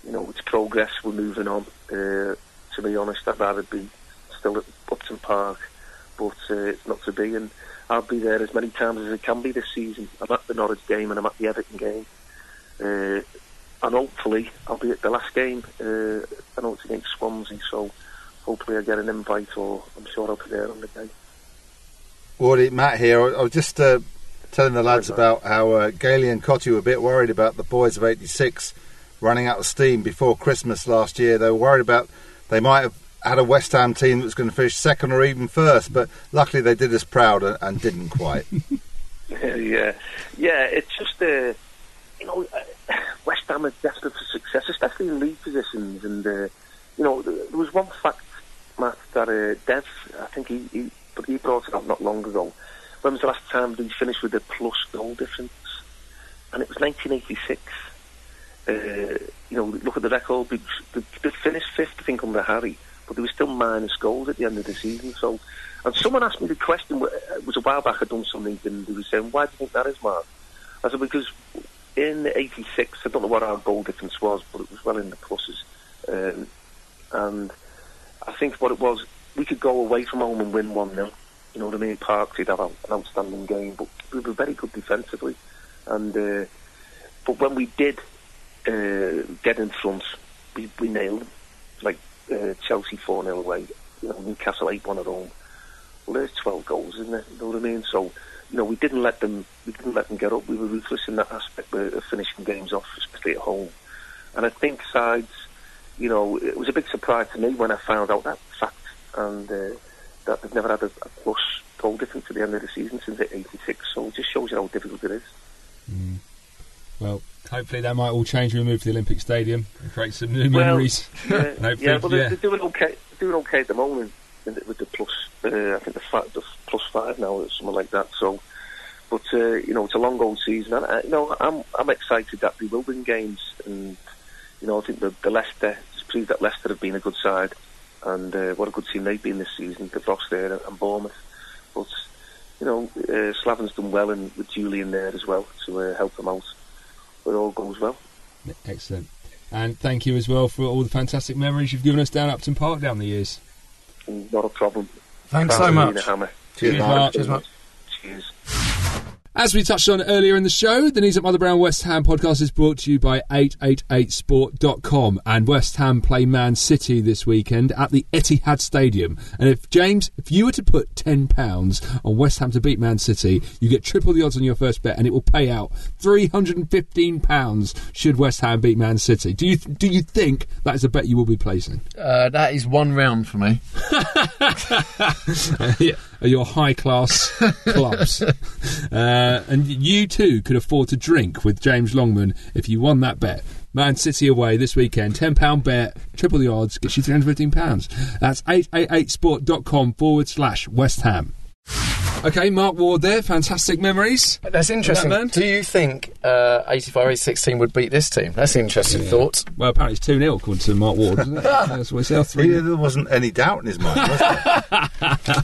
you know, it's progress, we're moving on. Uh, to be honest, I'd rather be still at Upton Park, but uh, it's not to be. And I'll be there as many times as I can be this season. I'm at the Norwich game and I'm at the Everton game. Uh, and hopefully I'll be at the last game. Uh, I know it's against Swansea, so hopefully I get an invite or I'm sure I'll be there on the day. Wardy, Matt here. I was just uh, telling the lads about how uh, Gailey and Cottee were a bit worried about the boys of 86 running out of steam before Christmas last year. They were worried about they might have had a West Ham team that was going to finish second or even first, but luckily they did us proud and, and didn't quite. yeah, yeah, it's just, uh, you know, uh, West Ham is desperate for success, especially in league positions. And, uh, you know, there was one fact, Matt, that uh, Dev, I think he, he but he brought it up not long ago. When was the last time they finished with a plus goal difference? And it was 1986. Uh, you know, look at the record. They, they finished fifth, I think, under Harry, but there were still minus goals at the end of the season. So, and someone asked me the question. It was a while back. I'd done something, and they were saying, "Why do you think that is, Mark?" I said, "Because in '86, I don't know what our goal difference was, but it was well in the pluses, um, and I think what it was, we could go away from home and win 1 0. You know what I mean? Parkes, he'd have an outstanding game, but we were very good defensively. And uh, But when we did uh, get in front, we, we nailed them. Like uh, Chelsea 4 0 away, you know, Newcastle 8 1 at home. Well, there's 12 goals, isn't it? You know what I mean? So, you know, we didn't let them, we didn't let them get up. We were ruthless in that aspect of finishing games off, especially at home. And I think sides, you know, it was a big surprise to me when I found out that fact and uh, that they've never had a, a plus goal difference at the end of the season since '86. So it just shows you how difficult it is. Mm. Well, hopefully that might all change when we move to the Olympic Stadium and create some new well, memories. Yeah, yeah well, they're, they're, doing okay. They're doing okay at the moment with the plus. Uh, I think the, five, the plus five now or something like that. So. But uh, you know, it's a long old season, and uh, you know, I'm I'm excited that they will win games, and you know, I think the, the Leicester proved that Leicester have been a good side and uh, what a good team they've been this season. They've lost there and Bournemouth, but you know uh, Slaven's done well, and with Julian there as well to uh, help them out. But all goes well. Excellent, and thank you as well for all the fantastic memories you've given us down Upton Park down the years. Not a problem. Thanks so much. Cheers, Cheers, Mark. Cheers, Mark. Cheers. As we touched on earlier in the show, the Knees Up Mother Brown West Ham podcast is brought to you by 888sport.com and West Ham play Man City this weekend at the Etihad Stadium. And if James, if you were to put £10 on West Ham to beat Man City, you get triple the odds on your first bet and it will pay out £315 should West Ham beat Man City. Do you do you think that is a bet you will be placing? Uh, that is one round for me. yeah, your high class clubs. Uh, and you too could afford to drink with James Longman if you won that bet. Man City away this weekend, £10 bet, triple the odds, gets you £315. That's 888sport.com forward slash West Ham. Okay, Mark Ward there, fantastic memories. That's interesting. man? Do you think uh, 85 86 team would beat this team? That's an interesting thought. Well, apparently it's 2 0 according to Mark Ward, isn't it? That's what it's now 3 He- There wasn't any doubt in his mind, was there?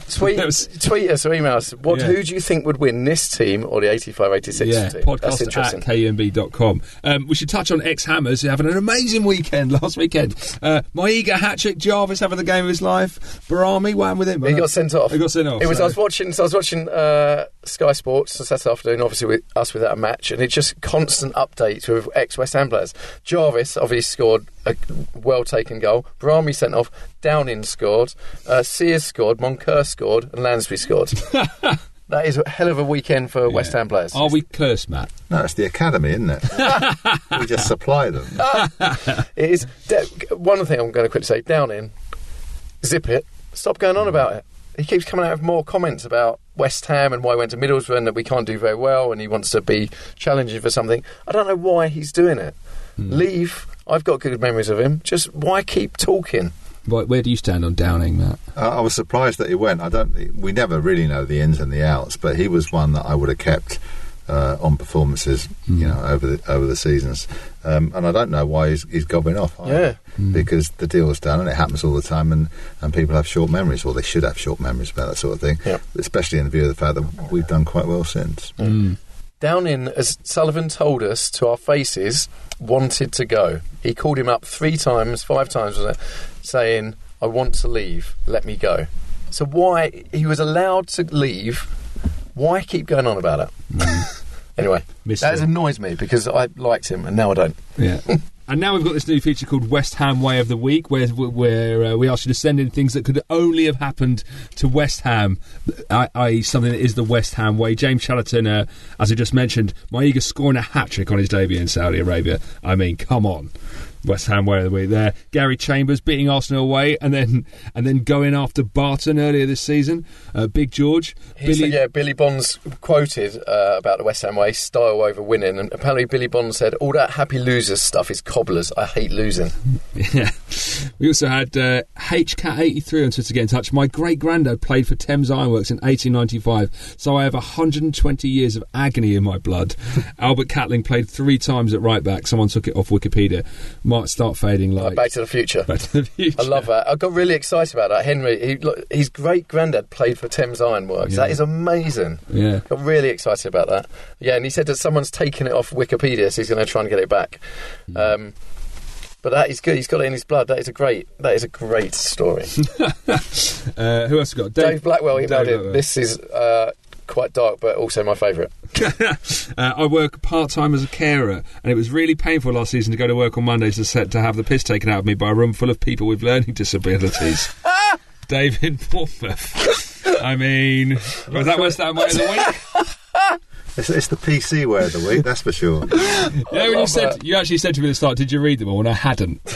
Tweet, was- tweet us or email us. What, Yeah. Who do you think would win this team or the 85 86 Yeah, team? podcast That's at interesting. kumb.com. Um, we should touch on ex Hammers who having an amazing weekend last weekend. Uh, Maiga hat trick, Jarvis having the game of his life. Barami, what with him? He got sent off. He got sent off. It was. so- I was watching. So I was watching uh, Sky Sports on Saturday afternoon. Obviously, with us without a match, and it's just constant updates with ex West Ham players. Jarvis obviously scored a well taken goal. Brahmi sent off. Downing scored. Uh, Sears scored. Moncur scored, and Lansbury scored. that is a hell of a weekend for West Ham players. Are we cursed, Matt? No, it's the academy, isn't it? we just supply them. It is de- one thing I'm going to quickly say. Downing, zip it. Stop going on about it. He keeps coming out with more comments about West Ham and why he went to Middlesbrough and that we can't do very well and he wants to be challenging for something. I don't know why he's doing it. Hmm. Leave. I've got good memories of him. Just why keep talking? Right, where do you stand on Downing, Matt? I, I was surprised that he went. I don't. We never really know the ins and the outs, but he was one that I would have kept uh, on performances, you know, over the over the seasons. Um, and I don't know why he's, he's gobbing off. either, because the deal's done, and it happens all the time, and, and people have short memories, or they should have short memories about that sort of thing. Yeah. Especially in view of the fact that we've done quite well since. Downing, as Sullivan told us to our faces, wanted to go. He called him up three times, five times, was it, saying, "I want to leave. Let me go." So why he was allowed to leave? Why keep going on about it? Anyway, Mystery. that annoys me because I liked him and now I don't. Yeah. And now we've got this new feature called West Ham Way of the Week, where where uh, we ask you to send in things that could only have happened to West Ham, i- i.e., something that is the West Ham way. James Chatterton, uh, as I just mentioned, Maiga scoring a hat trick on his debut in Saudi Arabia. I mean, come on. West Ham Way of the Week there. Gary Chambers beating Arsenal away and then and then going after Barton earlier this season. Uh, Big George. Said, yeah, Billy Bonds quoted uh, about the West Ham way, style over winning, and apparently Billy Bonds said, "All that happy losers stuff is cobblers. I hate losing." Yeah. We also had uh, HCat83 on Twitter to get in touch. My great granddad played for Thames Ironworks in 1895, so I have 120 years of agony in my blood. Albert Catling played three times at right back. Someone took it off Wikipedia. Might start fading like. Back to the Future. Back to the future. I love that. I got really excited about that. Henry, he, look, his great granddad played for Thames Ironworks. Yeah. That is amazing. Yeah. Got really excited about that. Yeah, and he said that someone's taken it off Wikipedia, so he's going to try and get it back. Um, but that is good. He's got it in his blood. That is a great. That is a great story. Uh, who else we got? Dave, Blackwell emailed Dave. Blackwell. This is uh, quite dark, but also my favourite. Uh, I work part time as a carer, and it was really painful last season to go to work on Mondays to set to have the piss taken out of me by a room full of people with learning disabilities. David Bournemouth. I mean, was that West Ham way of the week? It's, it's the PC way of the week, that's for sure. yeah, when you said you actually said to me at the start, did you read them all? And I hadn't.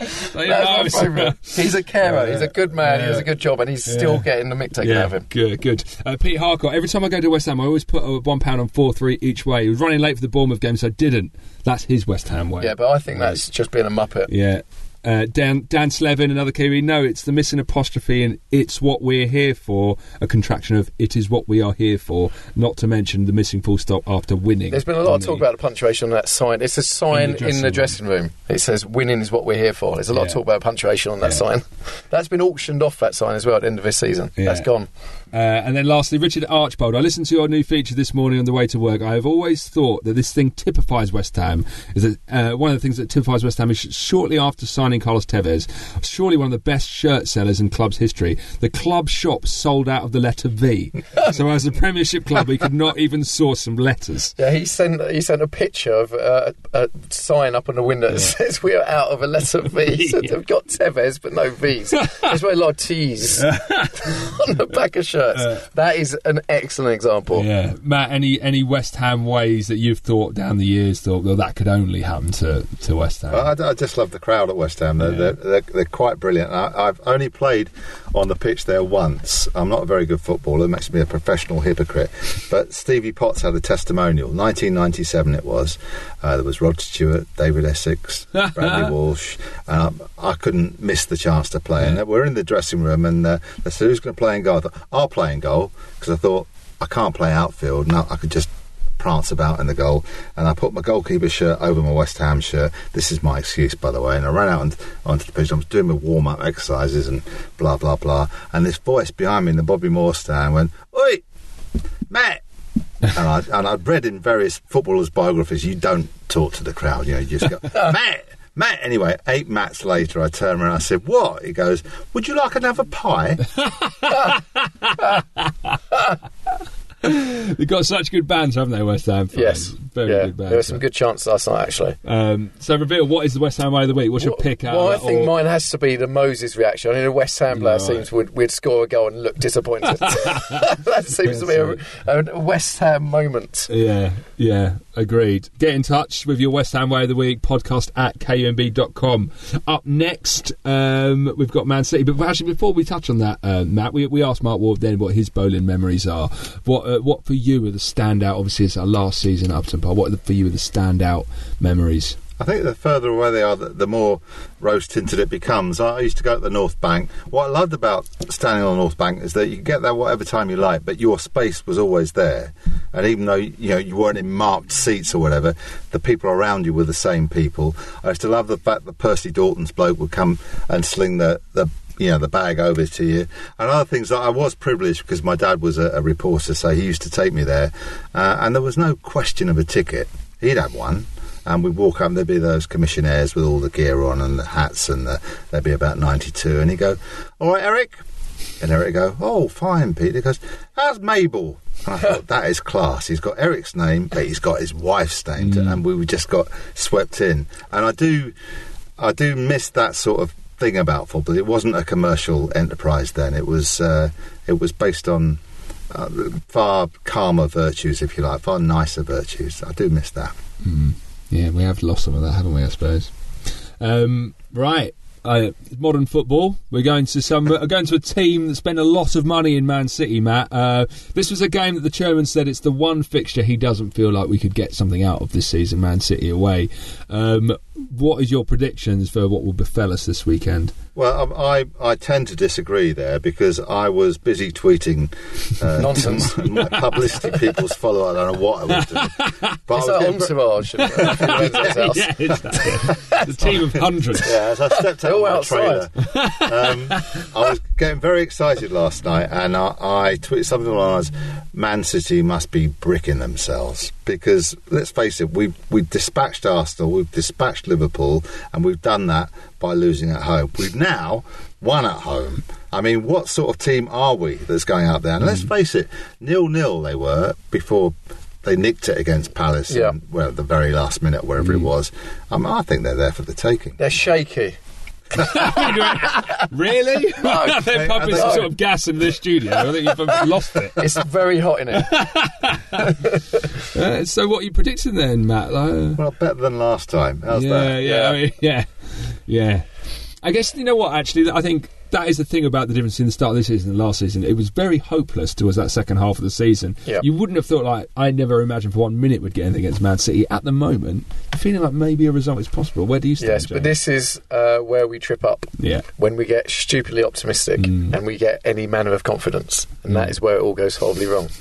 So, you know, I That's was- my favourite. He's a carer. He's a good man. He does Yeah. a good job, and he's still getting the mick taken out of him. good, good. Uh, Pete Harcourt. Every time I go to West Ham, I always put a one pound on four three each way. He was running late for the Bournemouth game, so I didn't. That's his West Ham way. Yeah, but I think that's just being a muppet. Yeah. Uh, Dan, Dan Slevin, another Kiwi. No, it's the missing apostrophe and it's what we're here for, a contraction of it is what we are here for, not to mention the missing full stop after winning. There's been a lot of talk the- about the punctuation on that sign. It's a sign in dressing the dressing room. It says "Winning is what we're here for." There's a lot of talk about punctuation on that Yeah. sign. That's been auctioned off. That sign as well at the end of this season. Yeah. That's gone. Uh, and then lastly, Richard Archbold. I listened to your new feature this morning on the way to work. I have always thought that this thing typifies West Ham. Is that uh, one of the things that typifies West Ham is shortly after signing Carlos Tevez, surely one of the best shirt sellers in club's history. The club shop sold out of the letter V. so as a Premiership club, we could not even source some letters. Yeah, he sent he sent a picture of uh, a sign up on the window that says we are out of a letter V. So Yeah. they've got Tevez but no V's. There's a lot of T's on the back of shirts. that is an excellent example. Yeah, Matt. Any any West Ham ways that you've thought down the years thought well that could only happen to, to West Ham? I, I just love the crowd at West Ham. They're, they're, they're, they're quite brilliant. I, I've only played on the pitch there once. I'm not a very good footballer. It makes me a professional hypocrite. But Stevie Potts had a testimonial. 1997 it was. Uh, there was Rod Stewart, David Essex, Bradley Walsh. Um, I couldn't miss the chance to play. And we're in the dressing room and uh, they said, who's going to play in goal? I thought, I'll play in goal because I thought I can't play outfield. Now I could just prance about in the goal, and I put my goalkeeper shirt over my West Ham shirt. This is my excuse, by the way. And I ran out and, onto the pitch. I was doing my warm up exercises and blah blah blah. And this voice behind me in the Bobby Moore stand went, "Oi, Matt." and I and I'd read in various footballers' biographies, you don't talk to the crowd. You know, you just go, Matt. Matt, anyway, eight mats later, I turned around and I said, What? He goes, Would you like another pie? They've got such good bands, haven't they, West Ham? fans? Yes. very yeah. good bands. There were some good chances last night, actually. Um, so, reveal what is the West Ham way of the week? What's your pick out? Well, I think or- mine has to be the Moses reaction. I mean, a West Ham player right. seems would we'd score a goal and look disappointed. that seems to be a, a West Ham moment. Yeah, yeah, agreed. Get in touch with your West Ham Way of the Week podcast at kumb.com. Up next, um, we've got Man City. But actually, before we touch on that, uh, Matt, we, we asked Mark Ward then what his Boleyn memories are. What uh, what for you were the standout? Obviously, it's our last season at Upton Park. What the, for you were the standout memories? I think the further away they are, the, the more rose tinted it becomes. I used to go to the North Bank. What I loved about standing on the North Bank is that you get there whatever time you like, but your space was always there. And even though you know you weren't in marked seats or whatever, the people around you were the same people. I used to love the fact that Percy Dalton's bloke would come and sling the the you know the bag over to you. And other things that I was privileged because my dad was a, a reporter so he used to take me there. Uh, and there was no question of a ticket. He'd have one. And we'd walk up and there'd be those commissionaires with all the gear on and the hats and the, there'd be about 92 and he'd go all right Eric? And Eric go oh fine Pete. He goes how's Mabel? And I thought that is class. He's got Eric's name but he's got his wife's name and we just got swept in. And I do I do miss that sort of thing about football. It wasn't a commercial enterprise then. It was uh, it was based on uh, far calmer virtues, if you like, far nicer virtues. I do miss that. Yeah, we have lost some of that, haven't we? I suppose. Um, right. Uh, modern football. We're going to some. We're going to a team that spent a lot of money in Man City. Matt, uh, this was a game that the chairman said it's the one fixture he doesn't feel like we could get something out of this season. Man City away. Um, what is your predictions for what will befell us this weekend? Well, um, I I tend to disagree there because I was busy tweeting uh, Nonsense. to my, my publicity people's follow. I don't know what I was doing, but It's I that was getting ver- entourage at Lorenzo's house. yeah, it's that. the team of hundreds. Yeah, as I stepped out of my outside. trailer, um, I was getting very excited last night, and I, I tweeted something along the lines: "Man City must be bricking themselves." Because let's face it, we've we dispatched Arsenal, we've dispatched Liverpool, and we've done that by losing at home. We've now won at home. I mean, what sort of team are we that's going out there? And let's face it, nil nil they were before. They nicked it against Palace, Yeah. and, well, at the very last minute, wherever it was. Um, I think they're there for the taking. They're shaky. really? No. They're pumping some sort of gas in this studio. I think you've lost it. It's very hot in it. Uh, so, what are you predicting then, Matt? Uh, Well, better than last time. How's yeah, that? yeah, I mean, yeah, yeah. I guess you know what. Actually, I think that is the thing about the difference in the start of this season and last season. It was very hopeless towards that second half of the season. Yeah. You wouldn't have thought like I never imagined for one minute we'd get anything against Man City. At the moment, feeling like maybe a result is possible. Where do you stand? Yes, James? but this is uh, where we trip up. yeah. When we get stupidly optimistic Mm. and we get any manner of confidence, and that is where it all goes horribly wrong.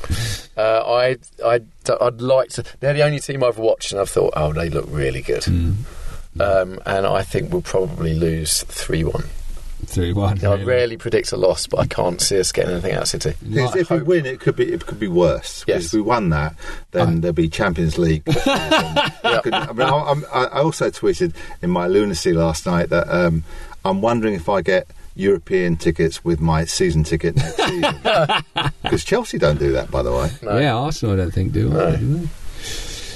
Uh, I, I, I'd like to. They're the only team I've watched, and I've thought, oh, they look really good. Mm. Um, and I think we'll probably lose three one. Three one. I rarely predict a loss, but I can't see us getting anything out of City. Because if we win, it could be it could be worse. 'Cause Yes. If we won that, then there'd be Champions League. I, could- I mean, I, I'm- I I also tweeted in my lunacy last night that um, I'm wondering if I get European tickets with my season ticket next season. Because Chelsea don't do that, by the way. No. Yeah, Arsenal. I don't think do. No. do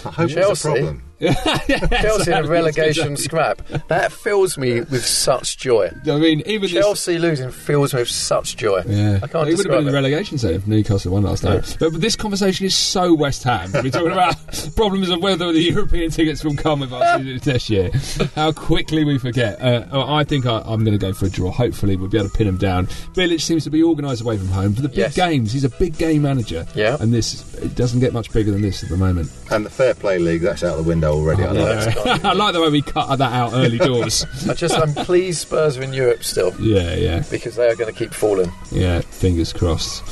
I hope Chelsea? it's a problem. Chelsea in a relegation scrap. That fills me with such joy. they? I mean, even this. Chelsea losing fills me with such joy. Yeah, I can't it would have been in the relegation zone if Newcastle won last night. But, but this conversation is so West Ham. We're talking about problems of whether the European tickets will come with us this year. How quickly we forget. Uh, I think I, I'm going to go for a draw. Hopefully, we'll be able to pin him down. Bilic seems to be organised away from home for the big Yes. games. He's a big game manager. Yeah. and this it doesn't get much bigger than this at the moment. And the Fair Play League, that's out the window already. I. Yeah. I like the way we cut that out early doors. I just, I'm pleased Spurs are in Europe still yeah, yeah. because they are going to keep falling. Yeah, fingers crossed.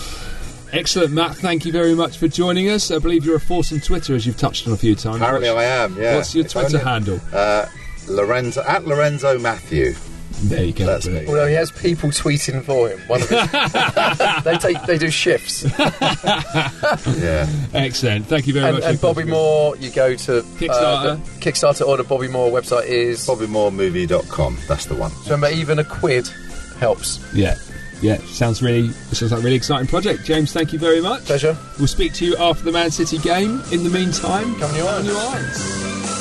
Excellent, Matt. Thank you very much for joining us. I believe you're a force on Twitter, as you've touched on a few times. Apparently, I am. Yeah. What's your Twitter handle? Uh, Lorenzo at Lorenzo Matthew. There you go. That's Brilliant. me. Although he has people tweeting for him. One of his, they take, they do shifts. Yeah. Excellent. Thank you very And, much. and Bobby. Moore, you go to Kickstarter. Uh, Kickstarter or the Bobby Moore website is. BobbyMooreMovie.com. That's the one. Remember, even a quid helps. Yeah. Yeah, sounds really sounds like a really exciting project. James, thank you very much. Pleasure. We'll speak to you after the Man City game. In the meantime, Come on your on your irons.